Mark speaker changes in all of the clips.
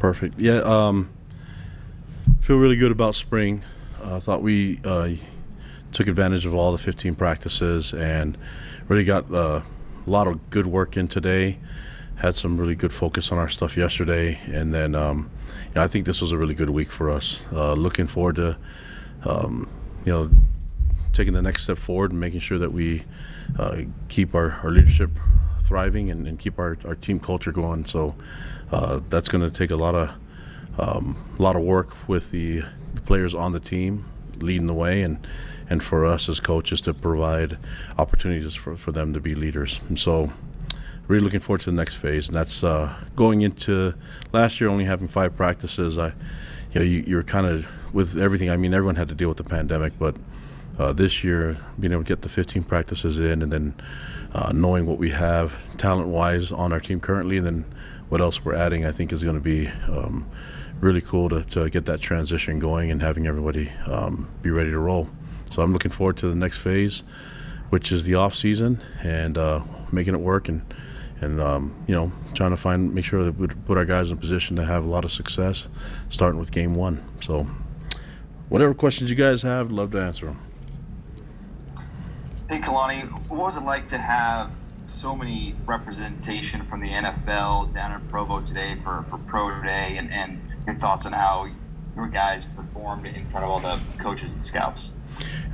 Speaker 1: Perfect. Yeah. Um, feel really good about spring. I uh, thought we uh, took advantage of all the 15 practices and really got uh, a lot of good work in today. Had some really good focus on our stuff yesterday, and then um, you know, I think this was a really good week for us. Uh, looking forward to um, you know taking the next step forward and making sure that we uh, keep our, our leadership thriving and, and, keep our, our team culture going. So uh, that's going to take a lot of um, a lot of work with the, the, players on the team leading the way and and for us as coaches to provide opportunities for, for them to be leaders. And so really looking forward to the next phase, and that's uh, going into last year only having five practices. I, you know, you, you're kind of with everything. I mean, everyone had to deal with the pandemic, but uh, this year being able to get the 15 practices in, and then uh, knowing what we have talent-wise on our team currently, and then what else we're adding, I think is going to be um, really cool to, to, get that transition going and having everybody um, be ready to roll. So I'm looking forward to the next phase, which is the off season and uh, making it work and and um, you know trying to find make sure that we put our guys in a position to have a lot of success, starting with game one. So whatever questions you guys have, love to answer them.
Speaker 2: Hey Kalani, what was it like to have so many representation from the NFL down in Provo today for, for Pro Day and, and your thoughts on how your guys performed in front of all the coaches and scouts?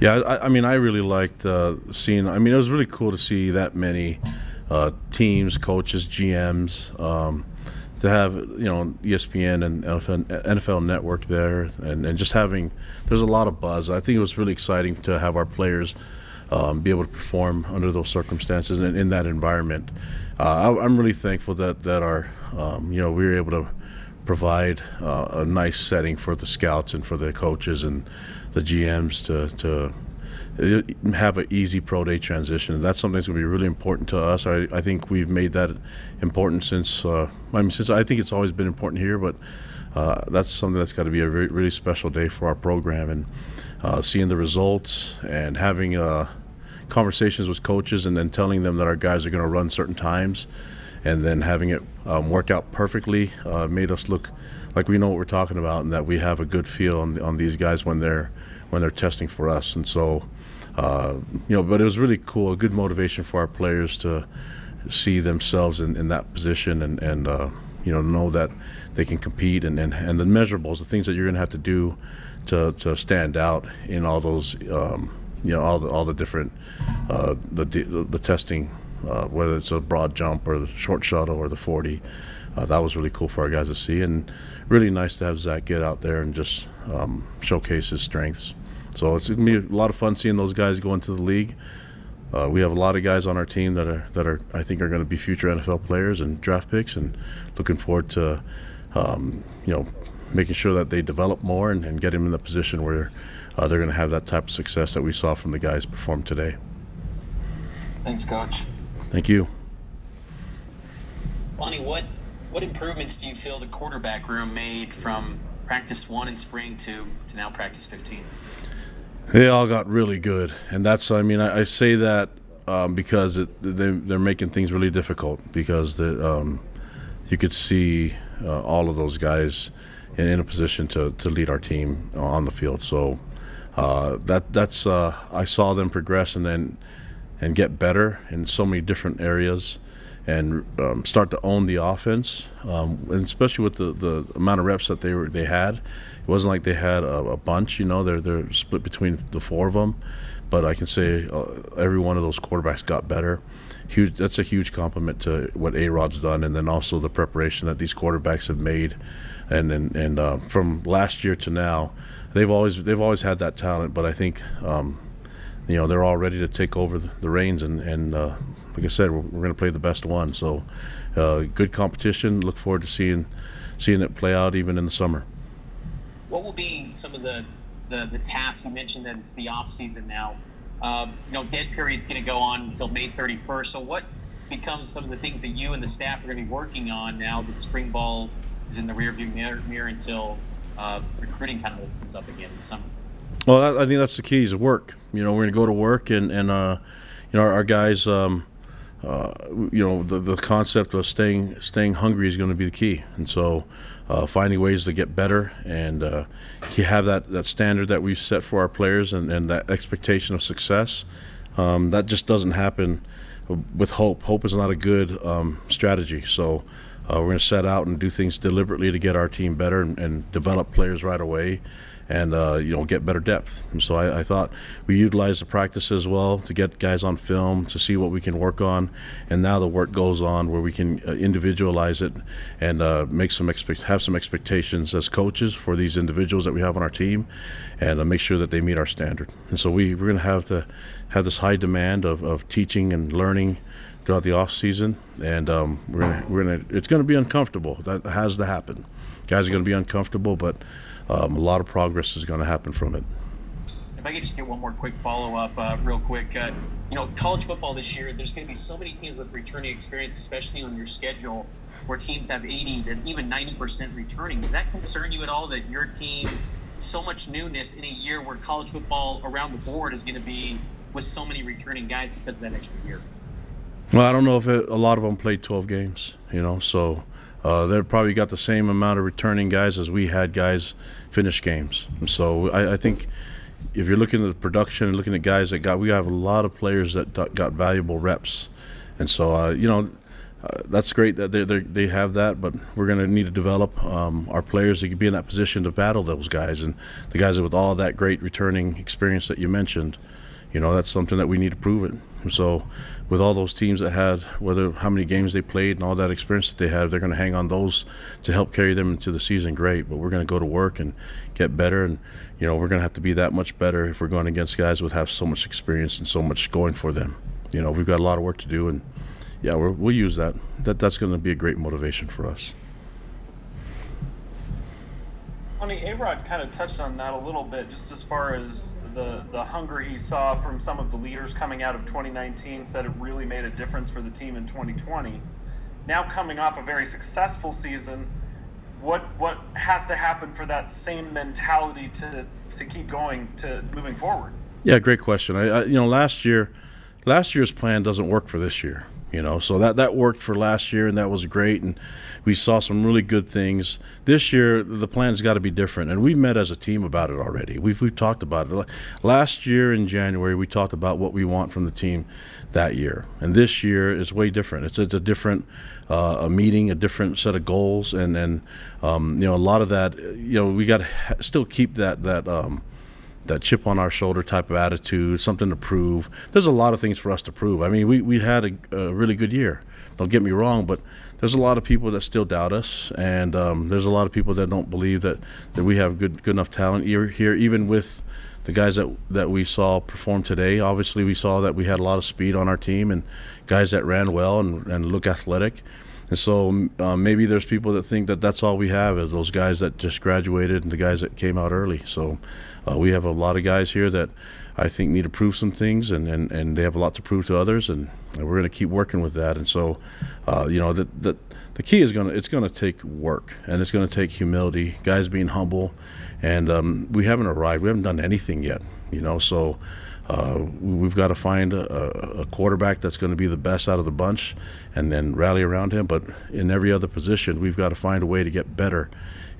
Speaker 1: Yeah, I, I mean, I really liked uh, seeing. I mean, it was really cool to see that many uh, teams, coaches, GMs. Um, to have you know ESPN and NFL, Network there, and, and just having there's a lot of buzz. I think it was really exciting to have our players um, be able to perform under those circumstances and in that environment. Uh, I, am really thankful that that our um, you know we were able to provide uh, a nice setting for the scouts and for the coaches and the GMs to, to have an easy pro day transition. That's something that's going to be really important to us. I, I think we've made that important since uh, I mean since I think it's always been important here, but uh, that's something that's got to be a really, really special day for our program and uh, seeing the results and having uh, conversations with coaches and then telling them that our guys are going to run certain times and then having it um, work out perfectly uh, made us look like we know what we're talking about and that we have a good feel on, on these guys when they're when they're testing for us. And so, uh, you know, but it was really cool, a good motivation for our players to see themselves in, in that position and, and uh, you know, know that they can compete and, and, and the measurables, the things that you're going to have to do to, to stand out in all those, um, you know, all the, all the different, uh, the, the, the testing, uh, whether it's a broad jump or the short shuttle or the 40. Uh, that was really cool for our guys to see. And really nice to have Zach get out there and just um, showcase his strengths. So it's gonna be a lot of fun seeing those guys go into the league. Uh, we have a lot of guys on our team that are that are I think are going to be future NFL players and draft picks, and looking forward to um, you know making sure that they develop more and, and get them in the position where uh, they're going to have that type of success that we saw from the guys perform today.
Speaker 2: Thanks, Coach.
Speaker 1: Thank you.
Speaker 3: Bonnie, what what improvements do you feel the quarterback room made from practice one in spring to, to now practice 15?
Speaker 1: They all got really good. And that's, I mean, I, I say that um, because it, they, they're making things really difficult because the, um, you could see uh, all of those guys in, in, a position to, to lead our team on the field. So uh, that that's uh, I saw them progress and then and get better in so many different areas and um, start to own the offense, um, and especially with the, the amount of reps that they were they had. It wasn't like they had a, a bunch, you know. They're they're split between the four of them, but I can say uh, every one of those quarterbacks got better. Huge. That's a huge compliment to what A Rod's done, and then also the preparation that these quarterbacks have made, and and, and uh, from last year to now, they've always they've always had that talent. But I think. Um, you know they're all ready to take over the, the reins and and uh, like I said, we're, we're going to play the best one. So, uh, good competition. Look forward to seeing seeing it play out even in the summer.
Speaker 3: What will be some of the the, the tasks you mentioned that it's the off season now? Uh, you know, dead period's going to go on until May 31st. So, what becomes some of the things that you and the staff are going to be working on now that spring ball is in the rearview mirror, mirror until uh, recruiting kind of opens up again in the summer?
Speaker 1: Well, I think that's the key is work. You know, we're going to go to work and and uh, you know our, our guys. Um, uh, you know the, the concept of staying staying hungry is going to be the key, and so uh, finding ways to get better and uh, have that, that standard that we've set for our players and, and that expectation of success. Um, that just doesn't happen with hope. Hope is not a good um, strategy. So uh, we're going to set out and do things deliberately to get our team better and, and develop players right away and uh, you know get better depth. And so I, I, thought we utilized the practice as well to get guys on film to see what we can work on, and now the work goes on where we can uh, individualize it and uh, make some expect have some expectations as coaches for these individuals that we have on our team, and uh, make sure that they meet our standard. And so we we're going to have to have this high demand of, of teaching and learning throughout the off season, and um, we're gonna we're gonna it's to be uncomfortable. That has to happen. Guys are to be uncomfortable, but um, a lot of progress is to happen from it.
Speaker 3: If I could just get one more quick follow up, uh, real quick. Uh, you know, college football this year, there's going to be so many teams with returning experience, especially on your schedule, where teams have 80 to even 90% returning. Does that concern you at all that your team, so much newness in a year where college football around the board is going to be with so many returning guys because of that extra year?
Speaker 1: Well, I don't know if it, a lot of them played 12 games, you know, so uh, they probably got the same amount of returning guys as we had guys finish games. And so I, I, think if you're looking at the production and looking at guys that got, we have a lot of players that got valuable reps. And so, uh, you know, uh, that's great that they they have that, but we're going to need to develop um, our players to be in that position to battle those guys and the guys with all that great returning experience that you mentioned. You know, that's something that we need to prove it. So, with all those teams that had, whether how many games they played and all that experience that they have, they're going to hang on those to help carry them into the season. Great, but we're going to go to work and get better, and you know we're going to have to be that much better if we're going against guys with have so much experience and so much going for them. You know, we've got a lot of work to do, and yeah, we will use that. That that's going to be a great motivation for us.
Speaker 4: Mean, A-Rod kind of touched on that a little bit, just as far as the, the hunger he saw from some of the leaders coming out of 2019, said it really made a difference for the team in 2020. Now coming off a very successful season, what what has to happen for that same mentality to to keep going to moving forward?
Speaker 1: Yeah, great question. I, I you know last year, last year's plan doesn't work for this year you know? So that that worked for last year and that was great and we saw some really good things. This year the plan's got to be different and we met as a team about it already. We've, we've talked about it. Last year in january we talked about what we want from the team that year and this year is way different. It's, it's a different uh, a meeting a different set of goals and and um, you know a lot of that you know we got to still keep that that um, that chip on our shoulder type of attitude, something to prove. There's a lot of things for us to prove. I mean, we, we had a, a really good year. Don't get me wrong, but there's a lot of people that still doubt us, and um, there's a lot of people that don't believe that, that we have good good enough talent here, here. Even with the guys that that we saw perform today, obviously we saw that we had a lot of speed on our team and guys that ran well and, and look athletic. And so um, maybe there's people that think that that's all we have is those guys that just graduated and the guys that came out early. So uh, we have a lot of guys here that I think need to prove some things, and, and, and they have a lot to prove to others, and, and we're going to keep working with that. And so, uh, you know, the, the, the key is going to it's going to take work, and it's going to take humility, guys being humble, and um, we haven't arrived. We haven't done anything yet, you know. So uh, we've got to find a, a quarterback that's going to be the best out of the bunch, and then rally around him. But in every other position, we've got to find a way to get better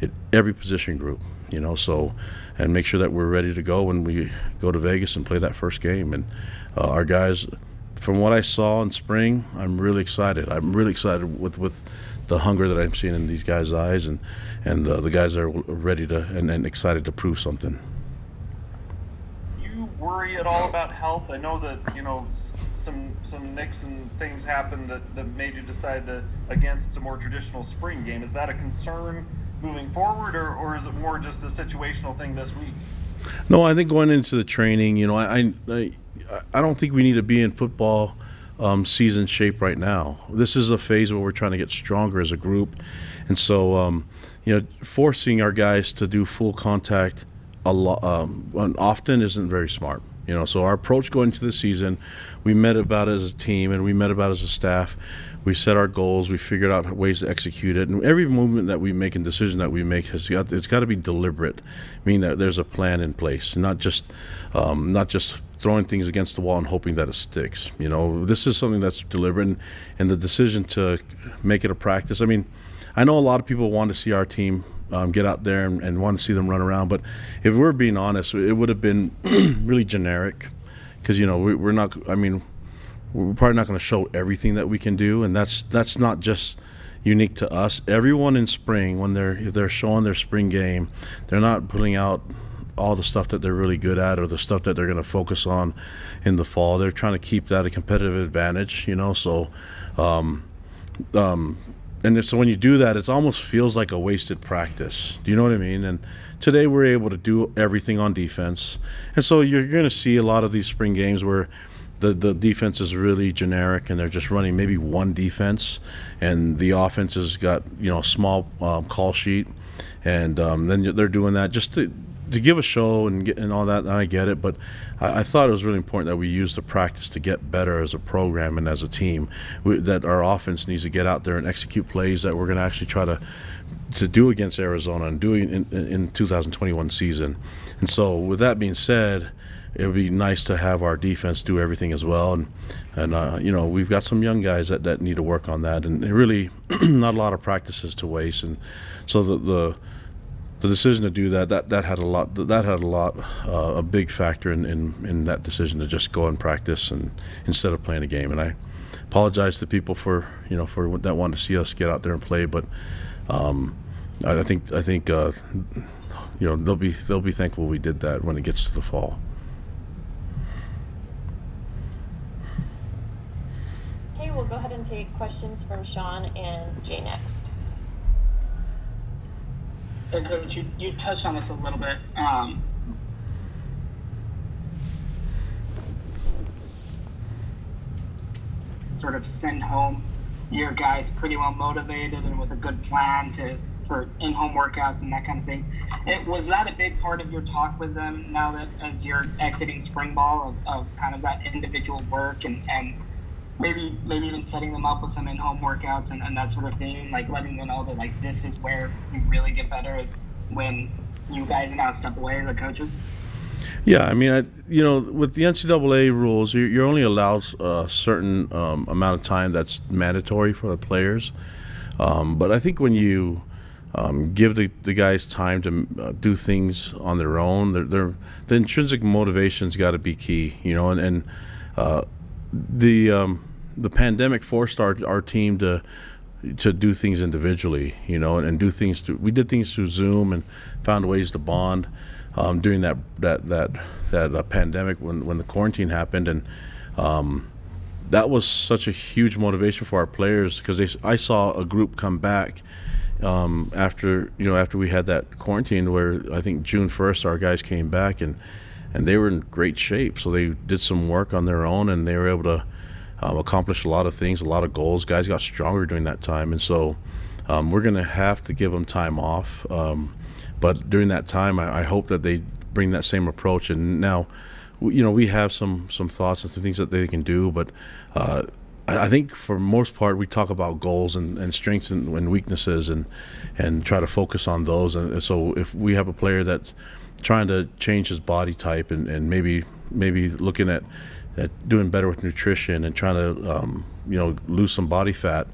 Speaker 1: in every position group you know, so and make sure that we're ready to go when we go to Vegas and play that first game. And uh, our guys, from what I saw in spring, I'm really excited. I'm really excited with with the hunger that I'm seeing in these guys' eyes, and and the, the guys are ready to and, and excited to prove something
Speaker 4: worry at all about health? I know that you know some some nicks and things happened that, that made you decide to against a more traditional spring game. Is that a concern moving forward, or, or is it more just a situational thing this week?
Speaker 1: No, I think going into the training, you know, I I, I don't think we need to be in football um, season shape right now. This is a phase where we're trying to get stronger as a group, and so um, you know, forcing our guys to do full contact a lot um, often isn't very smart. You know, so our approach going into the season, we met about as a team and we met about as a staff we set our goals, we figured out ways to execute it, and every movement that we make and decision that we make has got it's got to be deliberate, meaning that there's a plan in place, not just um, not just throwing things against the wall and hoping that it sticks. You know, this is something that's deliberate, and, and the decision to make it a practice. I mean, I know a lot of people want to see our team um, get out there and, and, want to see them run around. But if we're being honest, it would have been really generic because you know we, are not. I mean, we're probably not going to show everything that we can do, and that's that's not just unique to us. Everyone in spring, when they're if they're showing their spring game, they're not putting out all the stuff that they're really good at or the stuff that they're going to focus on in the fall. They're trying to keep that a competitive advantage, you know. So, um, um, and so when you do that, it almost feels like a wasted practice. Do you know what I mean? And today we're able to do everything on defense, and so you're going to see a lot of these spring games where the the defense is really generic and they're just running maybe one defense, and the offense has got you know a small um, call sheet, and um, then they're doing that just to to give a show and get, and all that. And I get it, but I, I, thought it was really important that we use the practice to get better as a program and as a team. We, that our offense needs to get out there and execute plays that we're going to actually try to to do against Arizona and do in, in, in 2021 season. And so, with that being said it would be nice to have our defense do everything as well. And and uh, you know we've got some young guys that, that need to work on that, and really not a lot of practices to waste. And so the the, the decision to do that that that had a lot that had a lot uh, a big factor in, in in that decision to just go and practice and instead of playing a game. And I apologize to people for you know for that want to see us get out there and play, but um, I, I think I think. Uh, you know they'll be they'll be thankful we did that when it gets to the fall.
Speaker 5: Okay, we'll go ahead and take questions from Sean and Jay next.
Speaker 6: Coach, you, you touched on this a little bit. Um, sort of send home your guys pretty well motivated and with a good plan to for in-home workouts and that kind of thing. It, was that a big part of your talk with them now that as you're exiting spring ball of, of kind of that individual work and, and maybe maybe even setting them up with some in-home workouts and, and that sort of thing like letting them know that like this is where you really get better is when you guys now step away the coaches
Speaker 1: yeah, I mean, I, you know, with the NCAA rules, you're, you're only allowed a certain um, amount of time that's mandatory for the players. Um, but I think when you um, give the, the guys time to uh, do things on their own, the intrinsic motivation's got to be key, you know, and, and uh, the um, the pandemic forced our our team to to do things individually, you know, and, and do things through. We did things through Zoom and found ways to bond um, during that that that that uh, pandemic when when the quarantine happened, and um, that was such a huge motivation for our players because I saw a group come back um, after you know after we had that quarantine where I think June first our guys came back and and they were in great shape. So they did some work on their own, and they were able to um, accomplish a lot of things, a lot of goals. Guys got stronger during that time, and so um, we're going to have to give them time off. Um, but during that time, I, I, hope that they bring that same approach. And now, you know, we have some some thoughts and some things that they can do, but. Uh, I think for most part we talk about goals and, and strengths and, and, weaknesses and and try to focus on those. And so if we have a player that's trying to change his body type and, and maybe maybe looking at, at doing better with nutrition and trying to um, you know lose some body fat.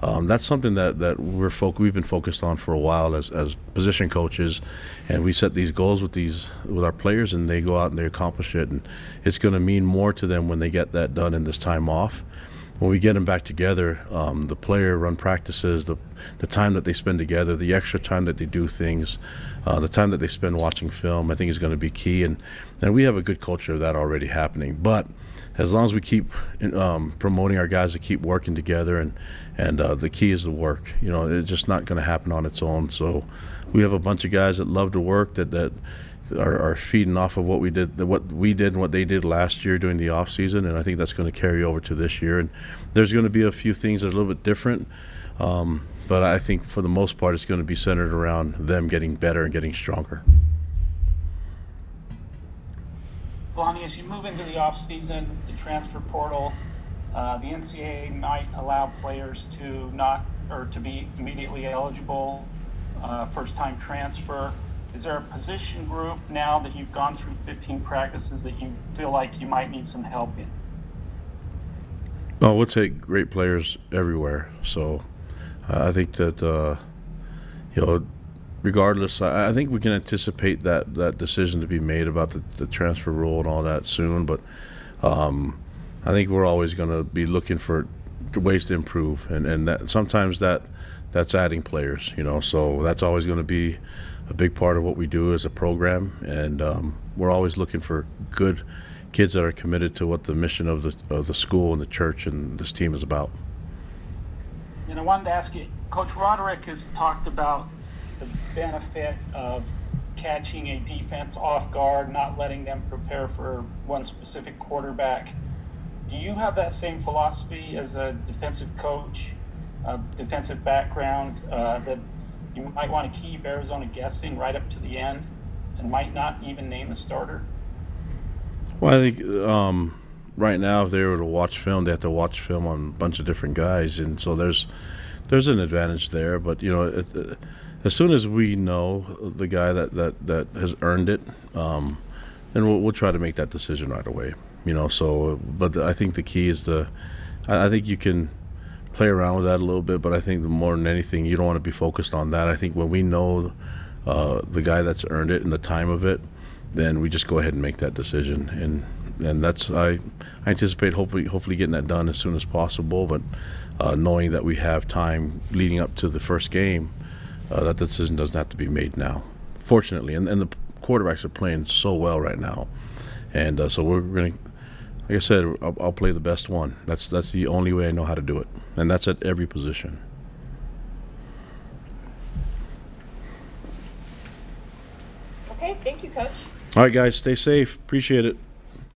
Speaker 1: Um, that's something that, that we're folk we've been focused on for a while as, as position coaches, and we set these goals with these with our players, and they go out and they accomplish it, and it's going to mean more to them when they get that done in this time off when we get them back together, um, the player run practices, the the time that they spend together, the extra time that they do things, uh, the time that they spend watching film, I think is going to be key. And and we have a good culture of that already happening. But as long as we keep um, promoting our guys to keep working together, and and uh, the key is the work. You know, it's just not going to happen on its own. So we have a bunch of guys that love to work that that are, are, feeding off of what we did, what we did, and what they did last year during the off season, and I think that's going to carry over to this year. And there's going to be a few things that are a little bit different, um, but I think for the most part, it's going to be centered around them getting better and getting stronger.
Speaker 7: Lonnie, as you move into the off season, the transfer portal, uh, the NCAA might allow players to not or to be immediately eligible, uh, first time transfer. Is there a position group now that you've gone through 15 practices that you feel like you might need some help in?
Speaker 1: Oh, we'll take great players everywhere. So uh, I think that uh, you know, regardless, I, I think we can anticipate that that decision to be made about the, the transfer rule and all that soon. But um, I think we're always going to be looking for ways to improve, and and that sometimes that that's adding players. You know, so that's always going to be a big part of what we do as a program, and um, we're always looking for good kids that are committed to what the mission of the of the school and the church and this team is about.
Speaker 7: And I wanted to ask you, Coach Roderick has talked about the benefit of catching a defense off guard, not letting them prepare for one specific quarterback. Do you have that same philosophy as a defensive coach, a defensive background, uh, that you might want to keep Arizona guessing right up to the end and might not even name a starter?
Speaker 1: Well, I think um, right now, if they were to watch film, they have to watch film on a bunch of different guys, and so there's there's an advantage there. But you know, it, it, as soon as we know the guy that that, that has earned it, um, then we'll, we'll try to make that decision right away. You know, so but I think the key is the I, I think you can play around with that a little bit, but I think more than anything, you don't want to be focused on that. I think when we know uh, the guy that's earned it and the time of it, then we just go ahead and make that decision. And and that's I, I anticipate hopefully hopefully getting that done as soon as possible. But uh, knowing that we have time leading up to the first game, uh, that decision doesn't have to be made now. Fortunately, and, and the quarterbacks are playing so well right now, and uh, so we're going to. Like I said, I'll, I'll play the best one. That's that's the only way I know how to do it, and that's at every position.
Speaker 5: Okay, thank you, Coach.
Speaker 1: All right, guys, stay safe. Appreciate it.